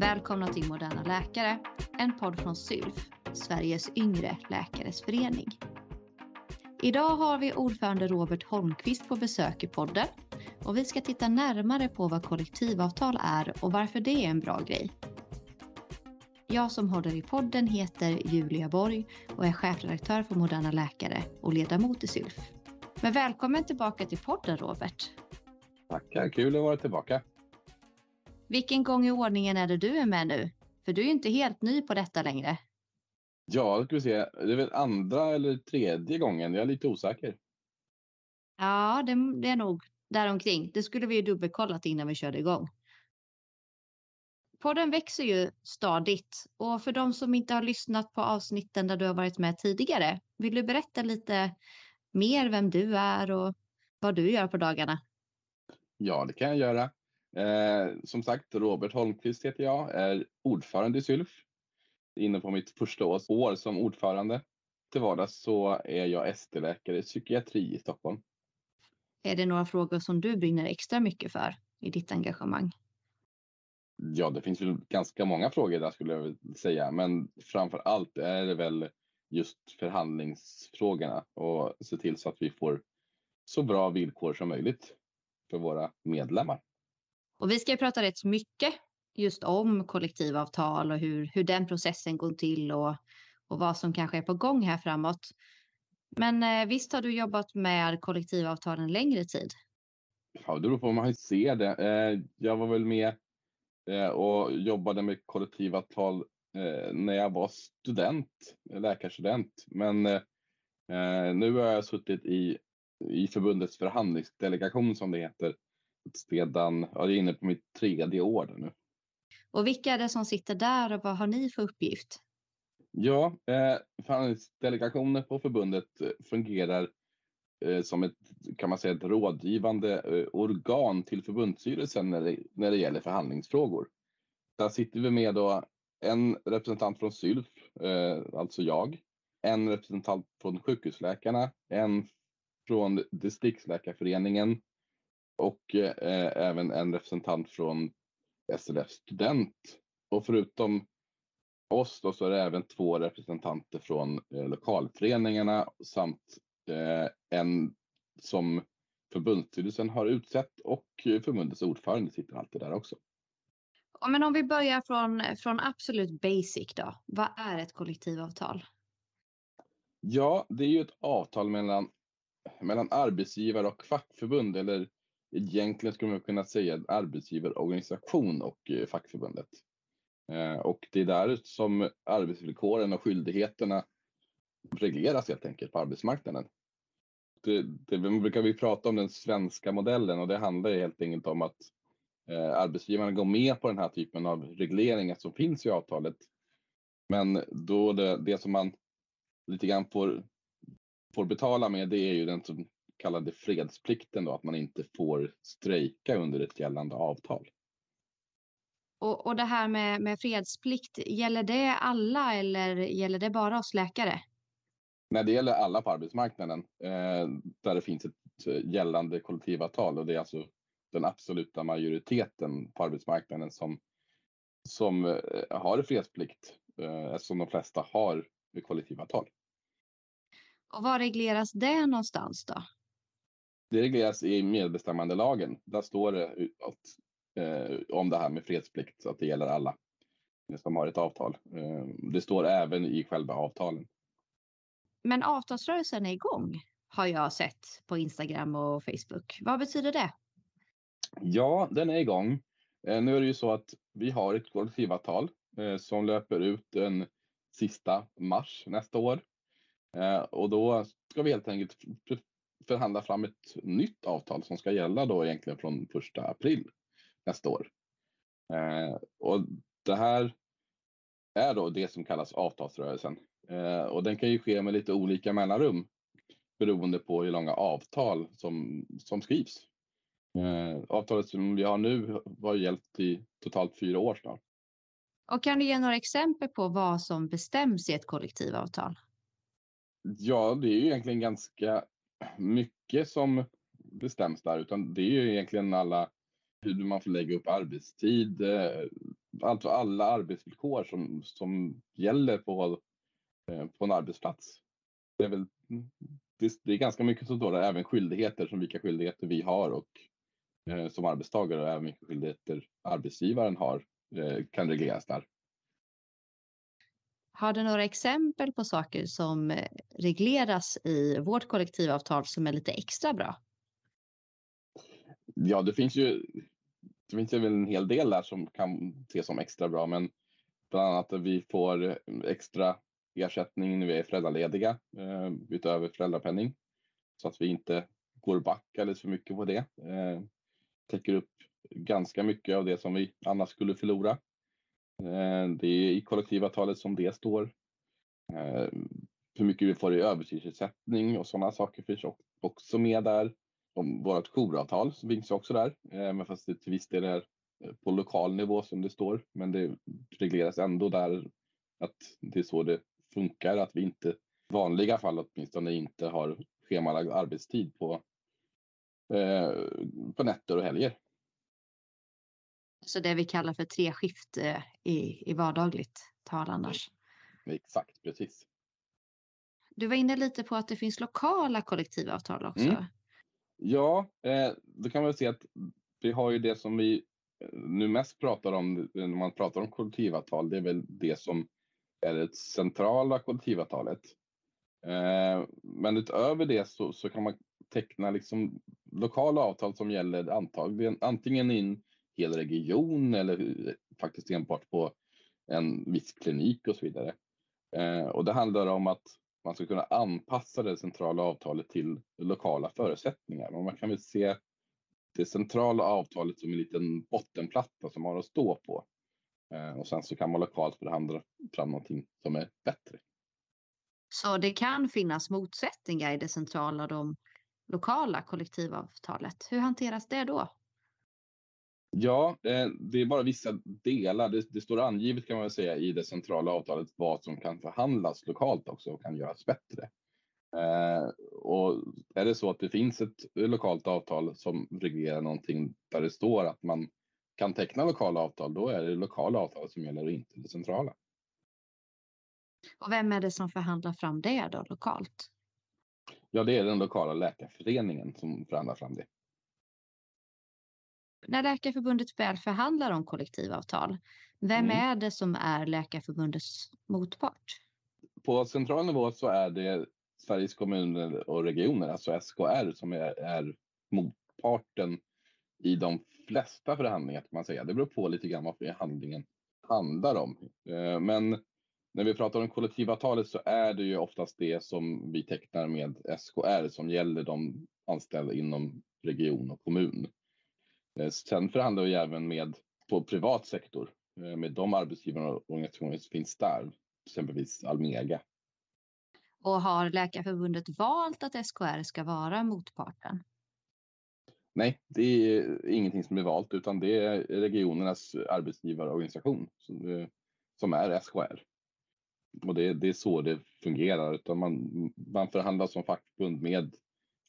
Välkomna till Moderna Läkare, en podd från SYLF, Sveriges yngre läkares förening. Idag har vi ordförande Robert Holmqvist på besök i podden och vi ska titta närmare på vad kollektivavtal är och varför det är en bra grej. Jag som håller i podden heter Julia Borg och är chefredaktör för Moderna Läkare och ledamot i SYLF. Men välkommen tillbaka till podden Robert. Tackar, kul att vara tillbaka. Vilken gång i ordningen är det du är med nu? För du är ju inte helt ny på detta längre. Ja, det ska vi se. Det är väl andra eller tredje gången. Jag är lite osäker. Ja, det, det är nog däromkring. Det skulle vi ju dubbelkollat innan vi körde igång. Podden växer ju stadigt och för de som inte har lyssnat på avsnitten där du har varit med tidigare, vill du berätta lite mer vem du är och vad du gör på dagarna? Ja, det kan jag göra. Eh, som sagt, Robert Holmqvist heter jag, är ordförande i SYLF. Inne på mitt första år som ordförande. Till vardags så är jag ST-läkare i psykiatri i Stockholm. Är det några frågor som du brinner extra mycket för i ditt engagemang? Ja, det finns väl ganska många frågor där skulle jag säga, men framför allt är det väl just förhandlingsfrågorna och se till så att vi får så bra villkor som möjligt för våra medlemmar. Och vi ska prata rätt mycket just om kollektivavtal och hur, hur den processen går till och, och vad som kanske är på gång här framåt. Men eh, visst har du jobbat med kollektivavtal en längre tid? Ja, det beror på hur man ser det. Eh, jag var väl med eh, och jobbade med kollektivavtal eh, när jag var student, läkarstudent. Men eh, eh nu har jag suttit i, i förbundets förhandlingsdelegation som det heter sedan, ja, jag är inne på mitt tredje år nu. Och vilka är det som sitter där och vad har ni för uppgift? Ja, eh, förhandlingsdelegationen på förbundet fungerar eh, som ett, kan man säga, ett rådgivande eh, organ till förbundsstyrelsen när det, när det gäller förhandlingsfrågor. Där sitter vi med då en representant från SYLF, eh, alltså jag, en representant från sjukhusläkarna, en från distriktsläkarföreningen och eh, även en representant från SLF Student. Och förutom oss då så är det även två representanter från eh, lokalföreningarna samt eh, en som förbundsstyrelsen har utsett och förbundets ordförande sitter alltid där också. Men om vi börjar från, från absolut basic då. Vad är ett kollektivavtal? Ja, det är ju ett avtal mellan, mellan arbetsgivare och fackförbund eller egentligen skulle man kunna säga arbetsgivarorganisation och eh, fackförbundet. Eh, och det är där som arbetsvillkoren och skyldigheterna regleras helt enkelt på arbetsmarknaden. Det, det brukar vi prata om den svenska modellen och det handlar helt enkelt om att eh, arbetsgivarna går med på den här typen av regleringar som finns i avtalet. Men då det, det som man lite grann får, får betala med det är ju den som kallade fredsplikten då, att man inte får strejka under ett gällande avtal. Och, och det här med, med fredsplikt, gäller det alla eller gäller det bara oss läkare? Nej, det gäller alla på arbetsmarknaden eh, där det finns ett eh, gällande kollektivavtal och det är alltså den absoluta majoriteten på arbetsmarknaden som, som eh, har fredsplikt eh, eftersom de flesta har kollektivavtal. Och var regleras det någonstans då? Det regleras i medbestämmandelagen. Där står det att, eh, om det här med fredsplikt, att det gäller alla som har ett avtal. Eh, det står även i själva avtalen. Men avtalsrörelsen är igång har jag sett på Instagram och Facebook. Vad betyder det? Ja, den är igång. Eh, nu är det ju så att vi har ett kollektivavtal eh, som löper ut den sista mars nästa år. Eh, och då ska vi helt enkelt förhandla fram ett nytt avtal som ska gälla då egentligen från första april nästa år. Eh, och det här är då det som kallas avtalsrörelsen eh, och den kan ju ske med lite olika mellanrum beroende på hur långa avtal som, som skrivs. Eh, avtalet som vi har nu har gällt i totalt fyra år snart. Och kan du ge några exempel på vad som bestäms i ett kollektivavtal? Ja, det är ju egentligen ganska mycket som bestäms där, utan det är ju egentligen alla hur man får lägga upp arbetstid, eh, alltså alla arbetsvillkor som, som gäller på, eh, på en arbetsplats. Det är, väl, det, är ganska mycket som står där, även skyldigheter som vilka skyldigheter vi har och eh, som arbetstagare och även vilka skyldigheter arbetsgivaren har kan regleras där. Har du några exempel på saker som eh, regleras i vårt kollektivavtal som är lite extra bra? Ja, det finns ju det finns väl en hel del där som kan ses som extra bra, men bland annat att vi får extra ersättning när vi är föräldralediga eh, utöver föräldrapenning så att vi inte går back alldeles för mycket på det. Eh, täcker upp ganska mycket av det som vi annars skulle förlora. Eh, det är i kollektivavtalet som det står. Eh, hur mycket vi får i övertidsersättning och sådana saker finns också med där. vårt jouravtal finns också där, eh, men fast det till viss del är på lokal nivå som det står. Men det regleras ändå där att det är så det funkar, att vi inte i vanliga fall åtminstone inte har schemalagd arbetstid på, på nätter och helger. Så det vi kallar för treskift eh, i, i vardagligt tal annars. Exakt, precis. Du var inne lite på att det finns lokala kollektivavtal också. Mm. Ja, eh, då kan man säga att vi har ju det som vi eh, nu mest pratar om när man pratar om kollektivavtal. Det är väl det som är det centrala kollektivavtalet. Men utöver det så, så kan man teckna liksom lokala avtal som gäller antagligen antingen in hel region eller faktiskt enbart på en viss klinik och så vidare. Eh, och det handlar om att man ska kunna anpassa det centrala avtalet till lokala förutsättningar. Och man kan väl se det centrala avtalet som en liten bottenplatta som man har att stå på. Eh, och sen så kan man lokalt förhandla fram någonting som är bättre. Så det kan finnas motsättningar i det centrala och de lokala kollektivavtalet. Hur hanteras det då? Ja, eh, det är bara vissa delar. Det, det, står angivet kan man säga i det centrala avtalet vad som kan förhandlas lokalt också och kan göras bättre. Eh, och är det så att det finns ett lokalt avtal som reglerar någonting där det står att man kan teckna lokala avtal, då är det lokala avtalet som gäller och inte det centrala. Och vem är det som förhandlar fram det då lokalt? Ja, det är den lokala läkarföreningen som förhandlar fram det när Läkarförbundet väl förhandlar om kollektivavtal, vem mm. är det som är Läkarförbundets motpart? På central nivå så är det Sveriges kommuner och regioner, alltså SKR, som är, är motparten i de flesta förhandlingar kan man säga. Det beror på lite grann vad förhandlingen handlar om. Eh, men när vi pratar om kollektivavtalet så är det ju oftast det som vi tecknar med SKR som gäller de anställda inom region och kommun. Eh, sen förhandlar vi även med på privat sektor eh, med de arbetsgivarna och organisationer som finns där, exempelvis Almega. Och har Läkarförbundet valt att SKR ska vara motparten? Nej, det är ingenting som är valt utan det är regionernas arbetsgivarorganisation som är SKR. Och det, det är så det fungerar. Utan man, man förhandlar som fackförbund med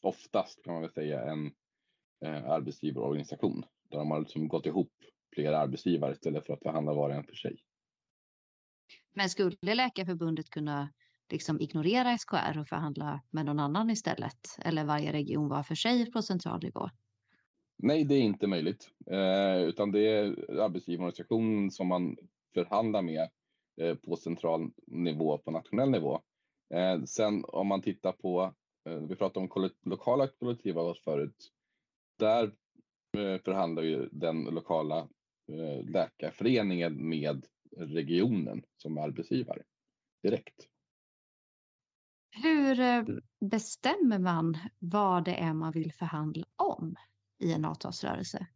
oftast kan man väl säga en eh, arbetsgivarorganisation där de har liksom gått ihop flera arbetsgivare istället för att förhandla var och en för sig. Men skulle Läkarförbundet kunna liksom ignorera SKR och förhandla med någon annan istället? Eller varje region var för sig på central nivå? Nej, det är inte möjligt, eh, utan det är arbetsgivarorganisationen som man förhandlar med eh, på central nivå, på nationell nivå. Eh, sen om man tittar på, eh, vi pratade om kollekt lokala kollektivavtal förut, där eh, förhandlar ju den lokala eh, läkarföreningen med regionen som arbetsgivare direkt. Hur eh, bestämmer man vad det är man vill förhandla om i en avtalsrörelse?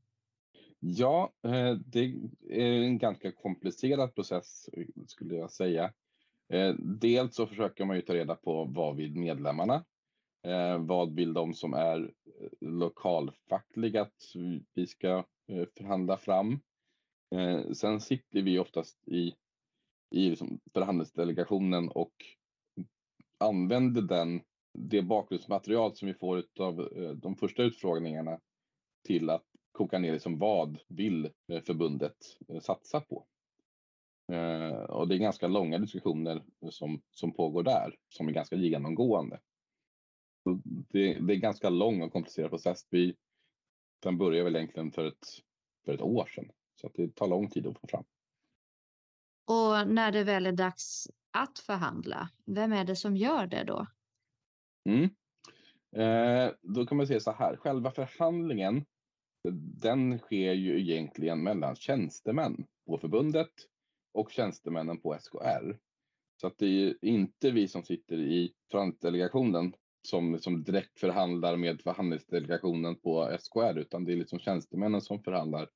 Ja, det är en ganska komplicerad process skulle jag säga. Dels så försöker man ju ta reda på vad vill medlemmarna? Eh, vad vill de som är eh, lokalfackliga att vi ska eh, förhandla fram? Eh, sen sitter vi oftast i, i liksom förhandlingsdelegationen och använder den, det bakgrundsmaterial som vi får av eh, de första utfrågningarna till att koka ner liksom vad vill eh, förbundet eh, satsa på? Och det är ganska långa diskussioner som, som pågår där, som är ganska genomgående. Det, det är en ganska lång och komplicerad process. Vi, den börjar väl egentligen för ett, för ett år sedan, så att det tar lång tid att få fram. Och när det väl är dags att förhandla, vem är det som gör det då? Mm. Eh, då kan man säga så här, själva förhandlingen den sker ju egentligen mellan tjänstemän på förbundet och tjänstemännen på SKR. Så att det är inte vi som sitter i förhandlingsdelegationen som, som direkt förhandlar med förhandlingsdelegationen på SKR utan det är liksom tjänstemännen som förhandlar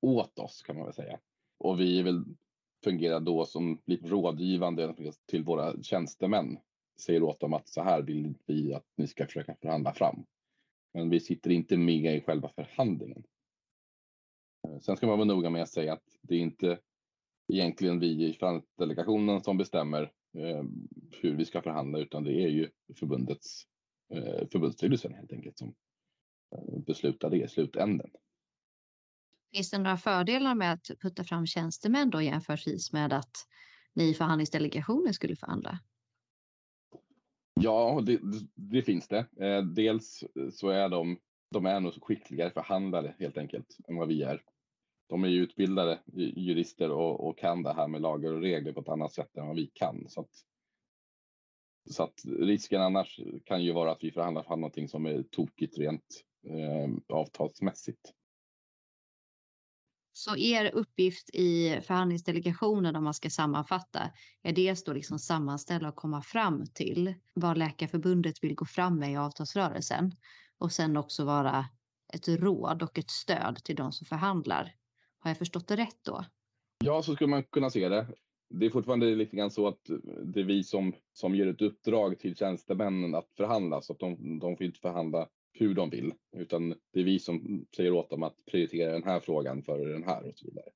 åt oss kan man väl säga. Och vi vill fungera då som lite rådgivande till våra tjänstemän. Säger åt dem att så här vill vi att ni ska försöka förhandla fram. Men vi sitter inte med i själva förhandlingen. Sen ska man vara noga med att säga att det är inte egentligen vi i förhandlingsdelegationen som bestämmer hur vi ska förhandla utan det är ju förbundets eh, förbundsstyrelsen helt enkelt som eh, beslutar det i slutänden. Finns det några fördelar med att putta fram tjänstemän då jämfört med att ni i förhandlingsdelegationen skulle förhandla? Ja, det, det finns det. Eh, dels så är de, de är nog skickligare förhandlare helt enkelt än vad vi är. De är ju utbildade jurister och, och kan det här med lagar och regler på ett annat sätt än vad vi kan. Så att, så att risken annars kan ju vara att vi förhandlar fram någonting som är tokigt rent eh, avtalsmässigt. Så er uppgift i förhandlingsdelegationen om man ska sammanfatta är dels då liksom sammanställa och komma fram till vad Läkarförbundet vill gå fram med i avtalsrörelsen och sen också vara ett råd och ett stöd till de som förhandlar. Har jag förstått det rätt då? Ja, så skulle man kunna se det. Det är fortfarande lite grann så att det är vi som, som ger ett uppdrag till tjänstemännen att förhandla så att de, de får inte förhandla hur de vill, utan det är vi som säger åt dem att prioritera den här frågan före den här och så vidare.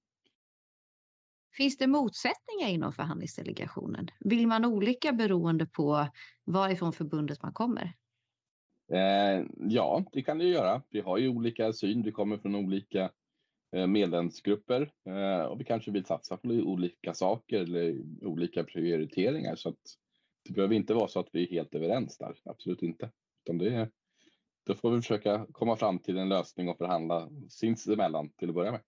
Finns det motsättningar inom förhandlingsdelegationen? Vill man olika beroende på varifrån förbundet man kommer? Eh, ja, det kan det göra. Vi har ju olika syn. Vi kommer från olika eh, medlemsgrupper eh, och vi kanske vill satsa på olika saker eller olika prioriteringar. Så att det behöver inte vara så att vi är helt överens där. Absolut inte. Utan det är då får vi försöka komma fram till en lösning och förhandla sinsemellan till att börja med.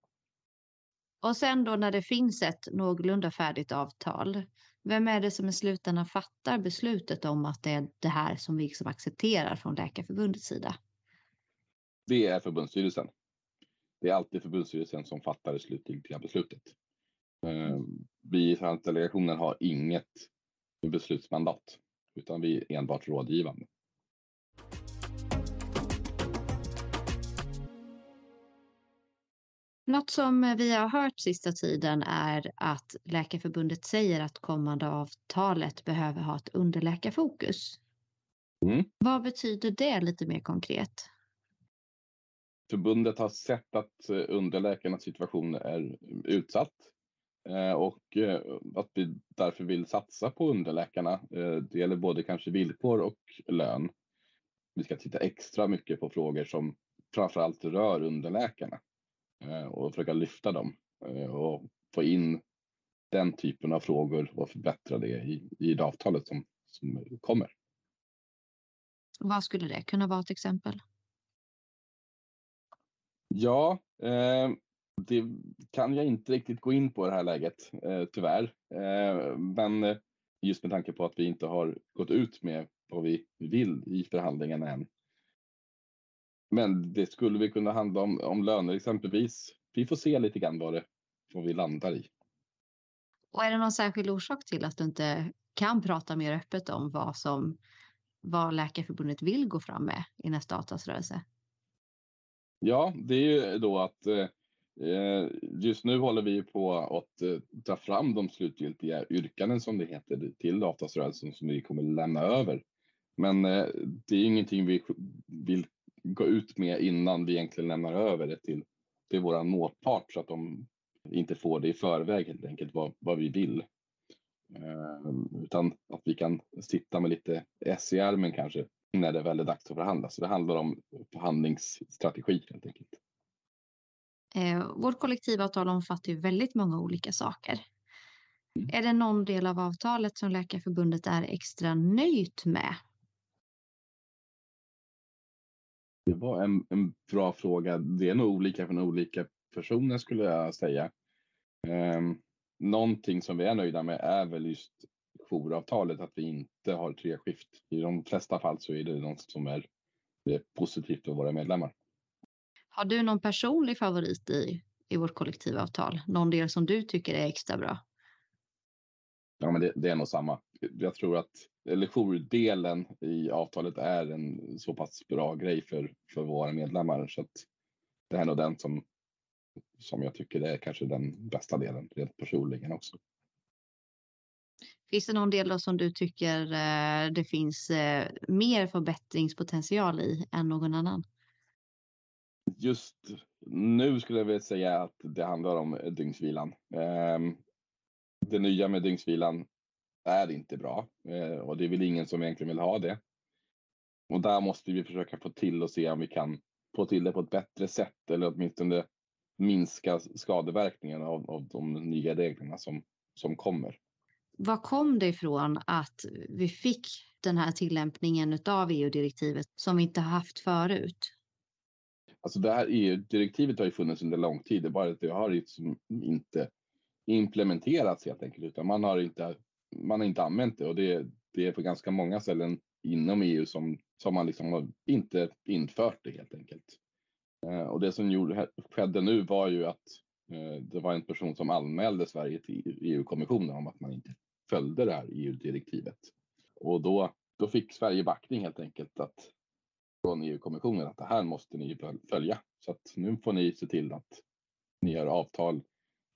Och sen då när det finns ett någorlunda färdigt avtal, vem är det som i slutändan fattar beslutet om att det är det här som vi liksom accepterar från Läkarförbundets sida? Det är förbundsstyrelsen. Det är alltid förbundsstyrelsen som fattar det slutgiltiga beslutet. Eh, vi i delegationen har inget beslutsmandat, utan vi är enbart rådgivande. Något som vi har hört sista tiden är att Läkarförbundet säger att kommande avtalet behöver ha ett underläkarfokus. Mm. Vad betyder det lite mer konkret? Förbundet har sett att eh, underläkarnas situation är utsatt eh, och eh, att vi därför vill satsa på underläkarna. Det gäller både kanske villkor och lön. Vi ska titta extra mycket på frågor som framförallt rör underläkarna. Och försöka lyfta dem och få in den typen av frågor och förbättra det i, i det avtalet som, som kommer. Vad skulle det kunna vara ett exempel? Ja, eh, det kan jag inte riktigt gå in på i det här läget, eh, tyvärr. Eh, men just med tanke på att vi inte har gått ut med vad vi vill i förhandlingarna än men det skulle vi kunna handla om, om löner exempelvis. Vi får se lite grann vad, det, vad vi landar i. Och är det någon särskild orsak till att du inte kan prata mer öppet om vad som vad Läkarförbundet vill gå fram med i nästa avtalsrörelse? Ja, det är ju då att eh, just nu håller vi på att eh, ta fram de slutgiltiga yrkanden som det heter till avtalsrörelsen som vi kommer lämna över. Men eh, det är ingenting vi vill gå ut med innan vi egentligen lämnar över det till, till vår motpart så att de inte får det i förväg helt enkelt vad, vad vi vill. Eh, utan att vi kan sitta med lite S i ärmen kanske när det väl är dags att förhandla. Så det handlar om förhandlingsstrategi helt enkelt. Eh, vårt kollektivavtal omfattar ju väldigt många olika saker. Mm. Är det någon del av avtalet som Läkarförbundet är extra nöjt med? Det var en, en bra fråga. Det är nog olika för olika personer skulle jag säga. Um, någonting som vi är nöjda med är väl just jouravtalet, att vi inte har tre skift. I de flesta fall så är det något som är, är positivt för våra medlemmar. Har du någon personlig favorit i, i vårt kollektivavtal? Någon del som du tycker är extra bra? Ja, men det, det är nog samma. Jag tror att jourdelen i avtalet är en så pass bra grej för, för våra medlemmar så att det är nog den som, som jag tycker är kanske den bästa delen rent personligen också. Finns det någon del då som du tycker eh, det finns eh, mer förbättringspotential i än någon annan? Just nu skulle jag vilja säga att det handlar om eh, dygnsvilan. Ehm, det nya med dygnsvilan är inte bra eh, och det är väl ingen som egentligen vill ha det. Och där måste vi försöka få till och se om vi kan få till det på ett bättre sätt eller åtminstone minska skadeverkningarna av, av de nya reglerna som, som kommer. Var kom det ifrån att vi fick den här tillämpningen av EU-direktivet som vi inte haft förut? Alltså det här EU-direktivet har ju funnits under lång tid, det är bara att det har liksom inte implementerats helt enkelt, utan man har inte, man har inte använt det och det, det är på ganska många ställen inom EU som, som man liksom har inte infört det helt enkelt. Eh, och det som gjorde, skedde nu var ju att eh, det var en person som anmälde Sverige till EU-kommissionen om att man inte följde det här EU-direktivet. Och då, då fick Sverige backning helt enkelt att, från EU-kommissionen att det här måste ni följa. Så att nu får ni se till att ni gör avtal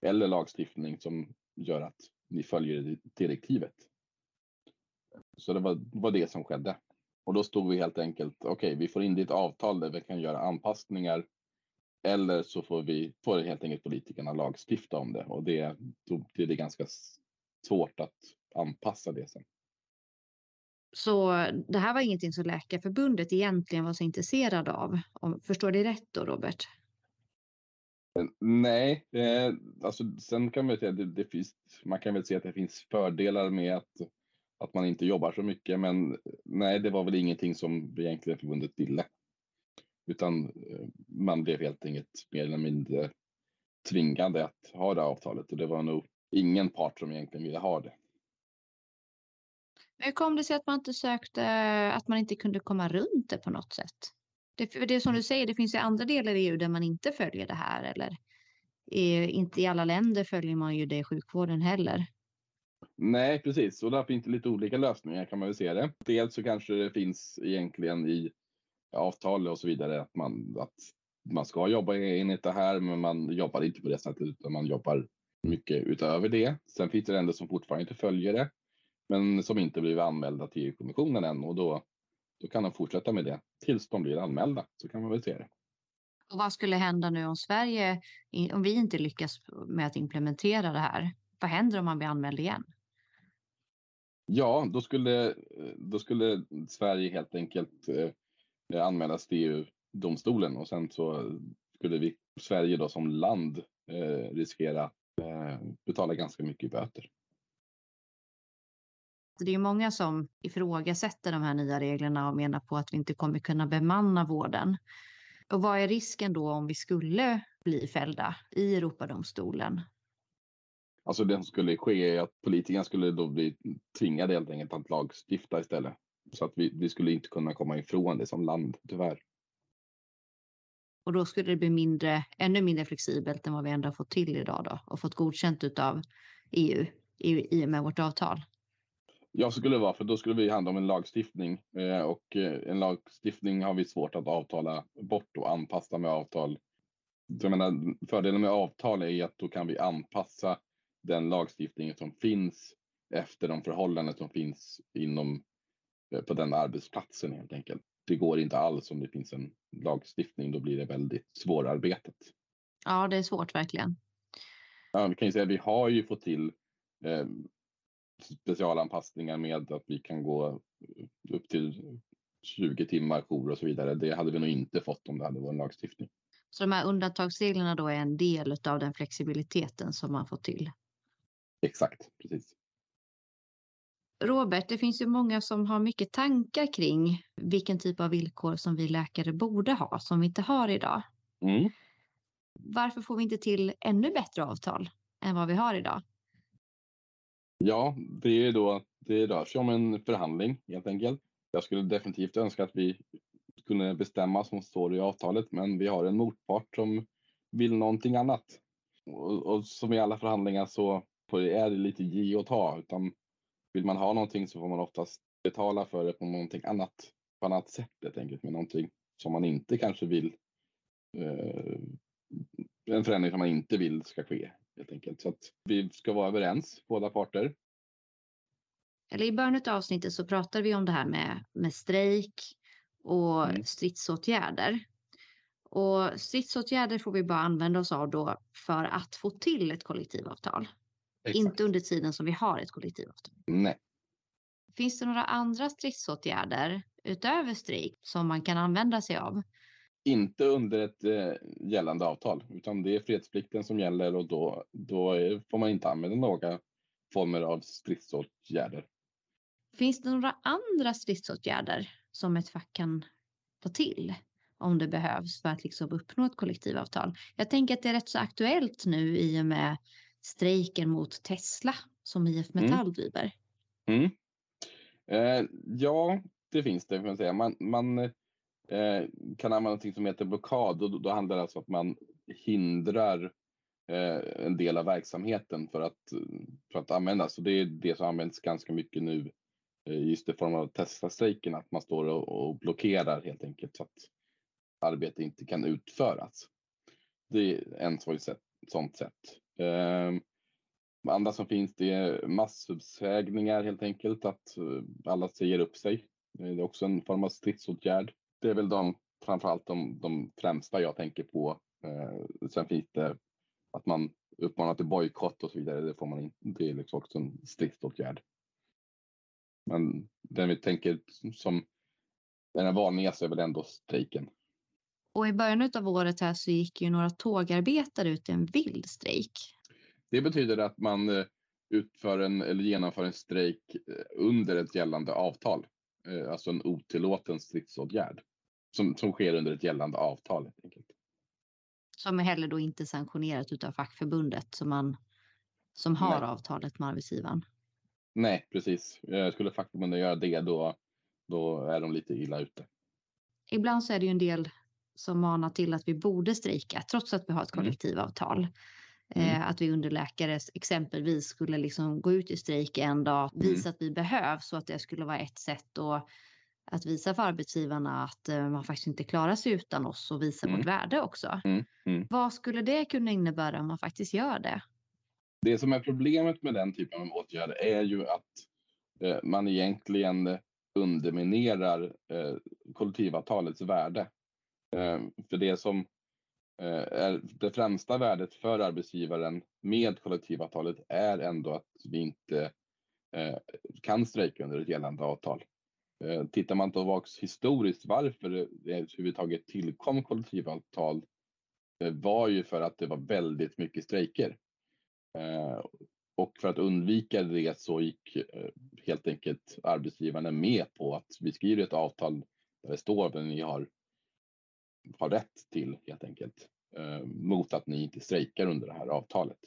eller lagstiftning som gör att ni följer direktivet. Så det var, var det som skedde. Och då stod vi helt enkelt, okej, okay, vi får in ditt avtal där vi kan göra anpassningar eller så får vi får helt enkelt politikerna lagstifta om det och det, då blir det ganska svårt att anpassa det sen. Så det här var ingenting som Läkarförbundet egentligen var så intresserad av. Förstår det rätt då, Robert? Nej, eh, alltså sen kan man säga det, det finns, man kan väl se att det finns fördelar med att, att man inte jobbar så mycket, men nej, det var väl ingenting som egentligen förbundet ville. Utan eh, man blev helt enkelt mer eller mindre tvingade att ha det avtalet och det var nog ingen part som egentligen ville ha det. Hur kom det sig att man inte sökte, att man inte kunde komma runt det på något sätt? Det, för det är som du säger, det finns ju andra delar i EU där man inte följer det här eller inte i alla länder följer man ju det i sjukvården heller. Nej, precis. Och där finns det lite olika lösningar kan man väl se det. Dels så kanske det finns egentligen i avtal och så vidare att man, att man ska jobba enligt det här, men man jobbar inte på det sättet utan man jobbar mycket utöver det. Sen finns det länder som fortfarande inte följer det, men som inte blivit anmälda till EU-kommissionen än och då, då kan de fortsätta med det tills de blir anmälda. Så kan man väl se det. Och vad skulle hända nu om Sverige, om vi inte lyckas med att implementera det här? Vad händer om man blir anmäld igen? Ja, då skulle, då skulle Sverige helt enkelt eh, anmälas till EU-domstolen och sen så skulle vi, Sverige då som land eh, riskera eh, betala ganska mycket i böter. Det är många som ifrågasätter de här nya reglerna och menar på att vi inte kommer kunna bemanna vården. Och vad är risken då om vi skulle bli fällda i Europadomstolen? Alltså det som skulle ske är att politikerna skulle då bli tvingade helt enkelt att lagstifta istället. Så att vi, vi skulle inte kunna komma ifrån det som land, tyvärr. Och då skulle det bli mindre, ännu mindre flexibelt än vad vi ändå har fått till idag då och fått godkänt av EU i och med vårt avtal. Ja, så skulle det vara, för då skulle vi handla om en lagstiftning eh, och eh, en lagstiftning har vi svårt att avtala bort och anpassa med avtal. Jag menar, fördelen med avtal är att då kan vi anpassa den lagstiftning som finns efter de förhållanden som finns inom eh, på den arbetsplatsen helt enkelt. Det går inte alls om det finns en lagstiftning, då blir det väldigt svårarbetat. Ja, det är svårt verkligen. Ja, vi kan ju säga att vi har ju fått till eh, specialanpassningar med att vi kan gå upp till 20 timmar jour och så vidare. Det hade vi nog inte fått om det hade varit en lagstiftning. Så de här undantagsreglerna då är en del av den flexibiliteten som man får till. Exakt, precis. Robert, det finns ju många som har mycket tankar kring vilken typ av villkor som vi läkare borde ha som vi inte har idag. Mm. Varför får vi inte till ännu bättre avtal än vad vi har idag? Ja, det är då det rör sig om en förhandling helt enkelt. Jag skulle definitivt önska att vi kunde bestämma som står i avtalet, men vi har en motpart som vill någonting annat. Och, och som i alla förhandlingar så är det lite ge och ta, utan vill man ha någonting så får man oftast betala för det på någonting annat, på annat sätt helt enkelt, med någonting som man inte kanske vill eh, en förändring som man inte vill ska ske helt enkelt. Så att vi ska vara överens, båda parter. Eller i början av avsnittet så pratade vi om det här med, med strejk och mm. stridsåtgärder. Och stridsåtgärder får vi bara använda oss av då för att få till ett kollektivavtal. Exakt. Inte under tiden som vi har ett kollektivavtal. Nej. Finns det några andra stridsåtgärder utöver strejk som man kan använda sig av? Inte under ett eh, gällande avtal, utan det är fredsplikten som gäller och då, då får man inte använda några former av stridsåtgärder. Finns det några andra stridsåtgärder som ett fack kan ta till om det behövs för att liksom uppnå ett kollektivavtal? Jag tänker att det är rätt så aktuellt nu i och med strejken mot Tesla som IF mm. Metall mm. driver. Mm. Eh, ja, det finns det. Kan man säga. Man, man eh, kan använda något som heter blockad och då, då handlar det alltså om att man hindrar eh, en del av verksamheten för att, för att användas. Så det är det som används ganska mycket nu eh, just i form av Tesla-strejken, att man står och, och blockerar helt enkelt så att arbete inte kan utföras. Det är en sånt sätt. Eh, andra som finns det är massuppsägningar helt enkelt, att eh, alla säger upp sig. Det är också en form av stridsåtgärd. Det är väl de, framförallt de, de främsta jag tänker på. Eh, sen finns det att man uppmanar till bojkott och så vidare. Det, får man in, det är liksom också en stridsåtgärd. Men den vi tänker som den vanligaste är väl ändå strejken. Och i början av året här så gick ju några tågarbetare ut i en vild strejk. Det betyder att man eh, utför en eller genomför en strejk eh, under ett gällande avtal. Eh, alltså en otillåten stridsåtgärd som, som sker under ett gällande avtal. Helt enkelt. Som är heller då inte sanktionerat av fackförbundet som, man, som har Nej. avtalet med arbetsgivaren. Nej, precis. Skulle fackförbundet göra det då, då är de lite illa ute. Ibland så är det ju en del som manar till att vi borde strejka trots att vi har ett mm. kollektivavtal. Mm. Eh, att vi underläkare exempelvis skulle liksom gå ut i strejk en dag, mm. visa att vi behövs så att det skulle vara ett sätt att, att visa för arbetsgivarna att uh, man faktiskt inte klarar sig utan oss och visa mm. vårt värde också. Mm. Mm. Vad skulle det kunna innebära om man faktiskt gör det? Det som är problemet med den typen av åtgärder är ju att uh, man egentligen underminerar kollektivavtalets värde. Eh, för det som eh, är det främsta värdet för arbetsgivaren med kollektivavtalet är ändå att vi inte eh, kan strejka under ett gällande avtal. Tittar man tillbaks historiskt varför det överhuvudtaget tillkom kollektivavtal var ju för att det var väldigt mycket strejker. Och för att undvika det så gick helt enkelt arbetsgivarna med på att vi skriver ett avtal där det står att ni har har rätt till helt enkelt eh, mot att ni inte strejkar under det här avtalet.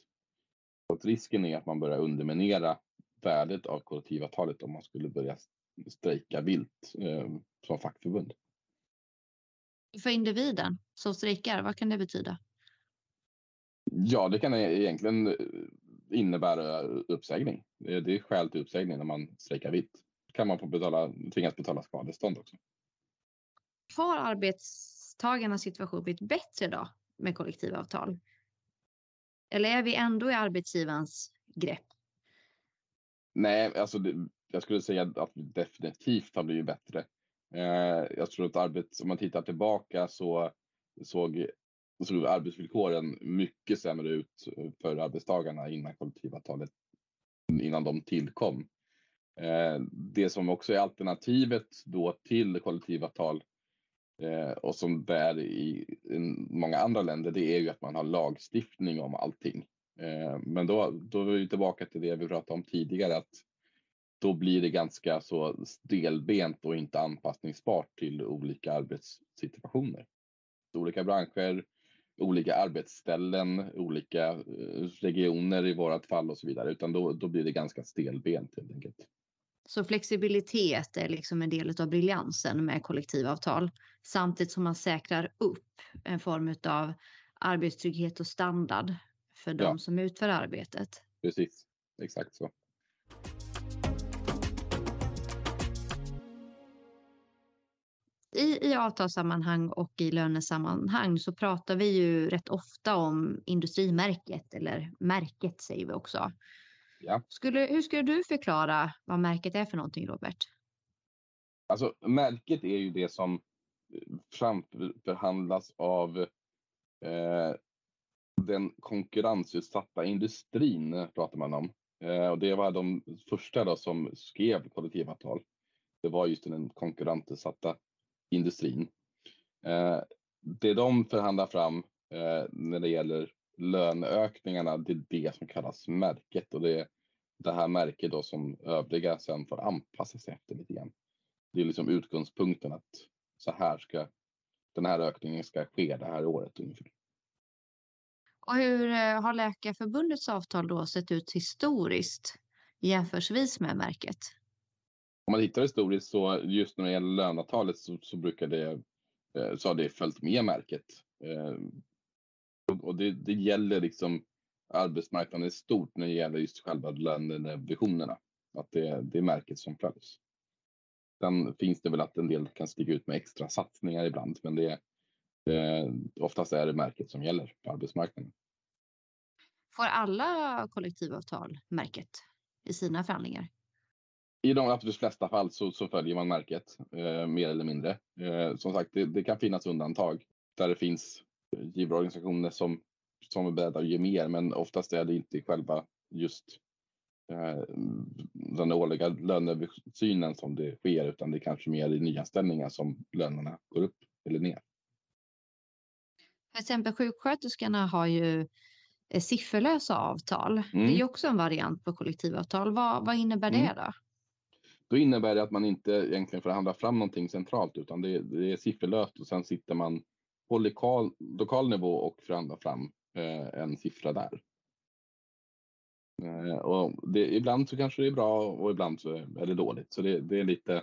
Att risken är att man börjar underminera värdet av kollektivavtalet om man skulle börja strejka vilt eh, som fackförbund. För individen som strejkar, vad kan det betyda? Ja, det kan egentligen eh, innebära uppsägning. Det är skäl till uppsägning när man strejkar vitt. kan man få betala, tvingas betala skadestånd också. Har arbets arbetstagarnas situation blivit bättre då med kollektivavtal? Eller är vi ändå i arbetsgivarens grepp? Nej, alltså det, jag skulle säga att vi definitivt har blivit bättre. Eh, jag tror att arbets, om man tittar tillbaka så såg, såg arbetsvillkoren mycket sämre ut för arbetstagarna innan kollektivavtalet, innan de tillkom. Eh, det som också är alternativet då till kollektivavtal eh, och som det är i, i många andra länder, det är ju att man har lagstiftning om allting. Eh, men då, då är vi tillbaka till det vi pratade om tidigare, att då blir det ganska så stelbent och inte anpassningsbart till olika arbetssituationer. Olika branscher, olika arbetsställen, olika eh, regioner i vårat fall och så vidare, utan då, då blir det ganska stelbent helt enkelt. Så flexibilitet är liksom en del av briljansen med kollektivavtal samtidigt som man säkrar upp en form av arbetstrygghet och standard för de ja. som utför arbetet. Precis, exakt så. I, I avtalssammanhang och i lönesammanhang så pratar vi ju rätt ofta om industrimärket eller märket säger vi också. Ja. Skulle, hur skulle du förklara vad märket är för någonting Robert? Alltså märket är ju det som framförhandlas av eh, den konkurrensutsatta industrin pratar man om. Eh, och det var de första då som skrev kollektivavtal. Det var just den konkurrensutsatta industrin. Eh, det de förhandlar fram eh, när det gäller löneökningarna, det är det som kallas märket och det är det här märket då som övriga sen får anpassa sig efter lite grann. Det är liksom utgångspunkten att så här ska den här ökningen ska ske det här året ungefär. Och hur eh, har Läkarförbundets avtal då sett ut historiskt jämförsvis med märket? Om man tittar historiskt så just när det gäller löneavtalet så, så brukar det eh, så har det följt med märket. Eh, och det, det gäller liksom arbetsmarknaden i stort när det gäller just själva lönevisionerna. Att det, det är märket som följs. Sen finns det väl att en del kan stiga ut med extra satsningar ibland, men det, det oftast är det märket som gäller på arbetsmarknaden. Får alla kollektivavtal märket i sina förhandlingar? I de absolut flesta fall så, så följer man märket eh, mer eller mindre. Eh, som sagt, det, det, kan finnas undantag där det finns givarorganisationer som, som är beredda att ge mer, men oftast är det inte själva just eh, den årliga löneöversynen som det sker, utan det är kanske mer i nyanställningar som lönerna går upp eller ner. Till exempel sjuksköterskorna har ju eh, sifferlösa avtal. Mm. Det är ju mm. också en variant på kollektivavtal. Vad, vad innebär det mm. då? Då innebär det att man inte egentligen förhandlar fram någonting centralt utan det, det är sifferlöst och sen sitter man på lokal, lokal nivå och förhandlar fram Eh, en siffra där. Eh, och det, ibland så kanske det är bra och ibland så är det dåligt. Så det, det är lite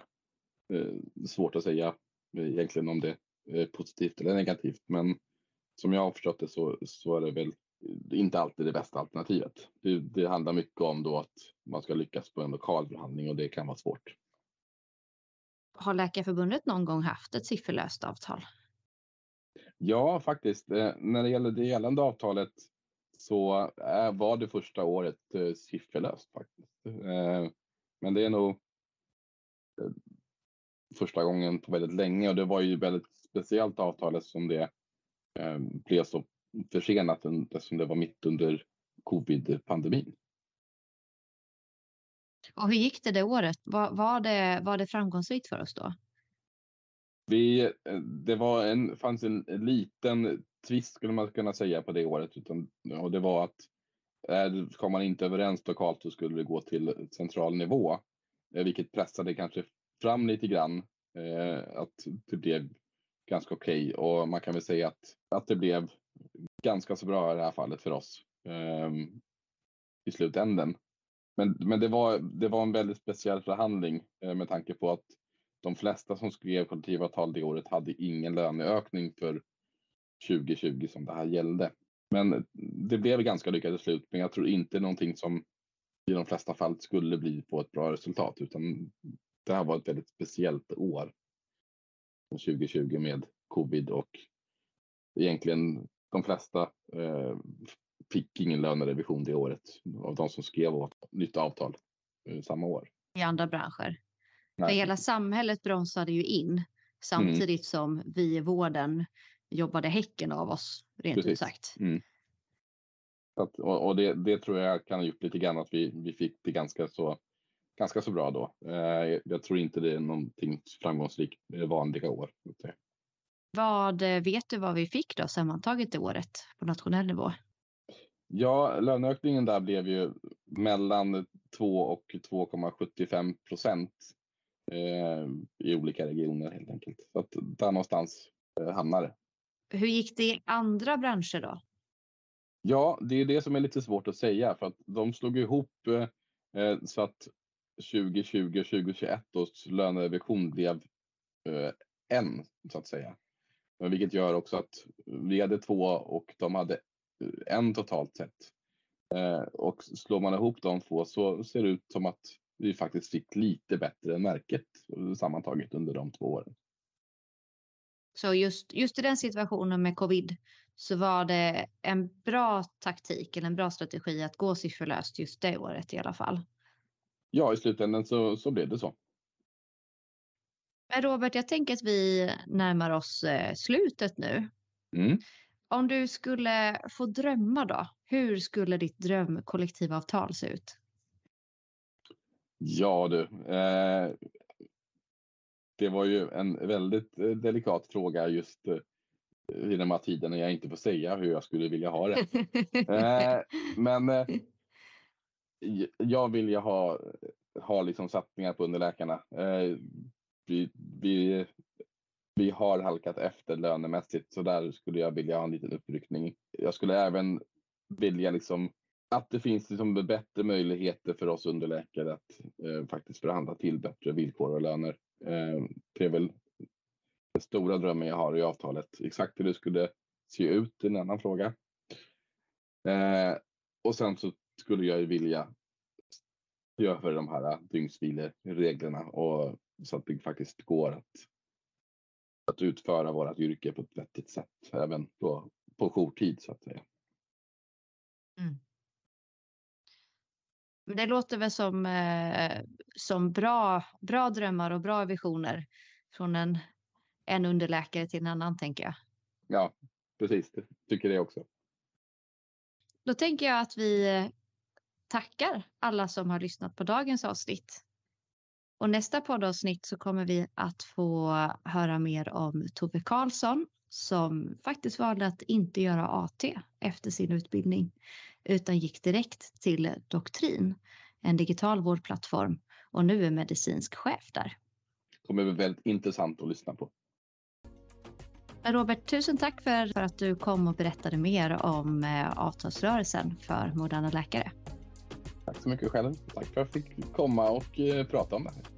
eh, svårt att säga egentligen om det är positivt eller negativt. Men som jag har förstått det så, så är det väl inte alltid det bästa alternativet. Det, det, handlar mycket om då att man ska lyckas på en lokal förhandling och det kan vara svårt. Har Läkarförbundet någon gång haft ett sifferlöst avtal? Ja, faktiskt. Eh, när det gäller det gällande avtalet så eh, var det första året eh, sifferlöst faktiskt. Men det är nog första gången på väldigt länge och det var ju väldigt speciellt avtalet som det blev så försenat eftersom det var mitt under covid-pandemin. Och hur gick det det året? Var, var, det, var det framgångsrikt för oss då? Vi, eh, det var en, fanns en liten tvist skulle man kunna säga på det året. Utan, och det var att eh, kom man inte överens lokalt så skulle det gå till central nivå. Eh, vilket pressade kanske fram lite grann. Eh, att det blev ganska okej okay. och man kan väl säga att, att det blev ganska så bra i det här fallet för oss eh, i slutänden. Men, men det, var, det var en väldigt speciell förhandling eh, med tanke på att de flesta som skrev kollektivavtal det året hade ingen löneökning för 2020 som det här gällde. Men det blev ganska lyckat slut, men jag tror inte någonting som i de flesta fall skulle bli på ett bra resultat, utan det här var ett väldigt speciellt år. 2020 med covid och egentligen de flesta eh, fick ingen lönerevision det året av de som skrev nytt avtal eh, samma år. I andra branscher? Nej. För hela samhället bromsade ju in samtidigt mm. som vi i vården jobbade häcken av oss, rent Precis. ut sagt. Mm. Att, och, och det, det, tror jag kan ha gjort lite grann att vi, vi fick det ganska så, ganska så bra då. Eh, jag tror inte det är någonting framgångsrikt vanliga år. Vad eh, vet du vad vi fick då sammantaget i året på nationell nivå? Ja, löneökningen där blev ju mellan 2 och 2,75 procent eh, i olika regioner helt enkelt. Så att där någonstans eh, hamnar det. Hur gick det i andra branscher då? Ja, det är det som är lite svårt att säga för att de slog ihop eh, så att 2020 och 2021 års lönerevision blev en så att säga. Vilket gör också att vi hade två och de hade en totalt sett. Och slår man ihop de två så ser det ut som att vi faktiskt fick lite bättre än märket sammantaget under de två åren. Så just, just i den situationen med covid så var det en bra taktik eller en bra strategi att gå sifferlöst just det året i alla fall. Ja, i slutändan så, så blev det så. Robert, jag tänker att vi närmar oss eh, slutet nu. Mm. Om du skulle få drömma då, hur skulle ditt drömkollektivavtal se ut? Ja du, eh, det var ju en väldigt eh, delikat fråga just eh, i de här tiderna jag inte får säga hur jag skulle vilja ha det. eh, men eh, jag vill ju ha, ha liksom satsningar på underläkarna. Eh, vi, vi, vi har halkat efter lönemässigt så där skulle jag vilja ha en liten uppryckning. Jag skulle även vilja liksom att det finns liksom bättre möjligheter för oss underläkare att eh, faktiskt förhandla till bättre villkor och löner. Eh, det är väl den stora drömmen jag har i avtalet. Exakt hur det skulle se ut är en annan fråga. Eh, och sen så skulle jag ju vilja göra för de här dygnsvilereglerna och så att det faktiskt går att, att utföra vårt yrke på ett vettigt sätt även på, på jourtid så att säga. Mm. Det låter väl som, eh, som bra, bra drömmar och bra visioner från en, en underläkare till en annan tänker jag. Ja, precis. Tycker det också. Då tänker jag att vi tackar alla som har lyssnat på dagens avsnitt. Och nästa poddavsnitt så kommer vi att få höra mer om Tove Karlsson som faktiskt valde att inte göra AT efter sin utbildning utan gick direkt till Doktrin, en digital vårdplattform och nu är medicinsk chef där. Det kommer bli väldigt intressant att lyssna på. Robert, tusen tack för, för att du kom och berättade mer om eh, avtalsrörelsen för Moderna Läkare. Tack så mycket själv. Tack för att jag fick komma och eh, prata om det här.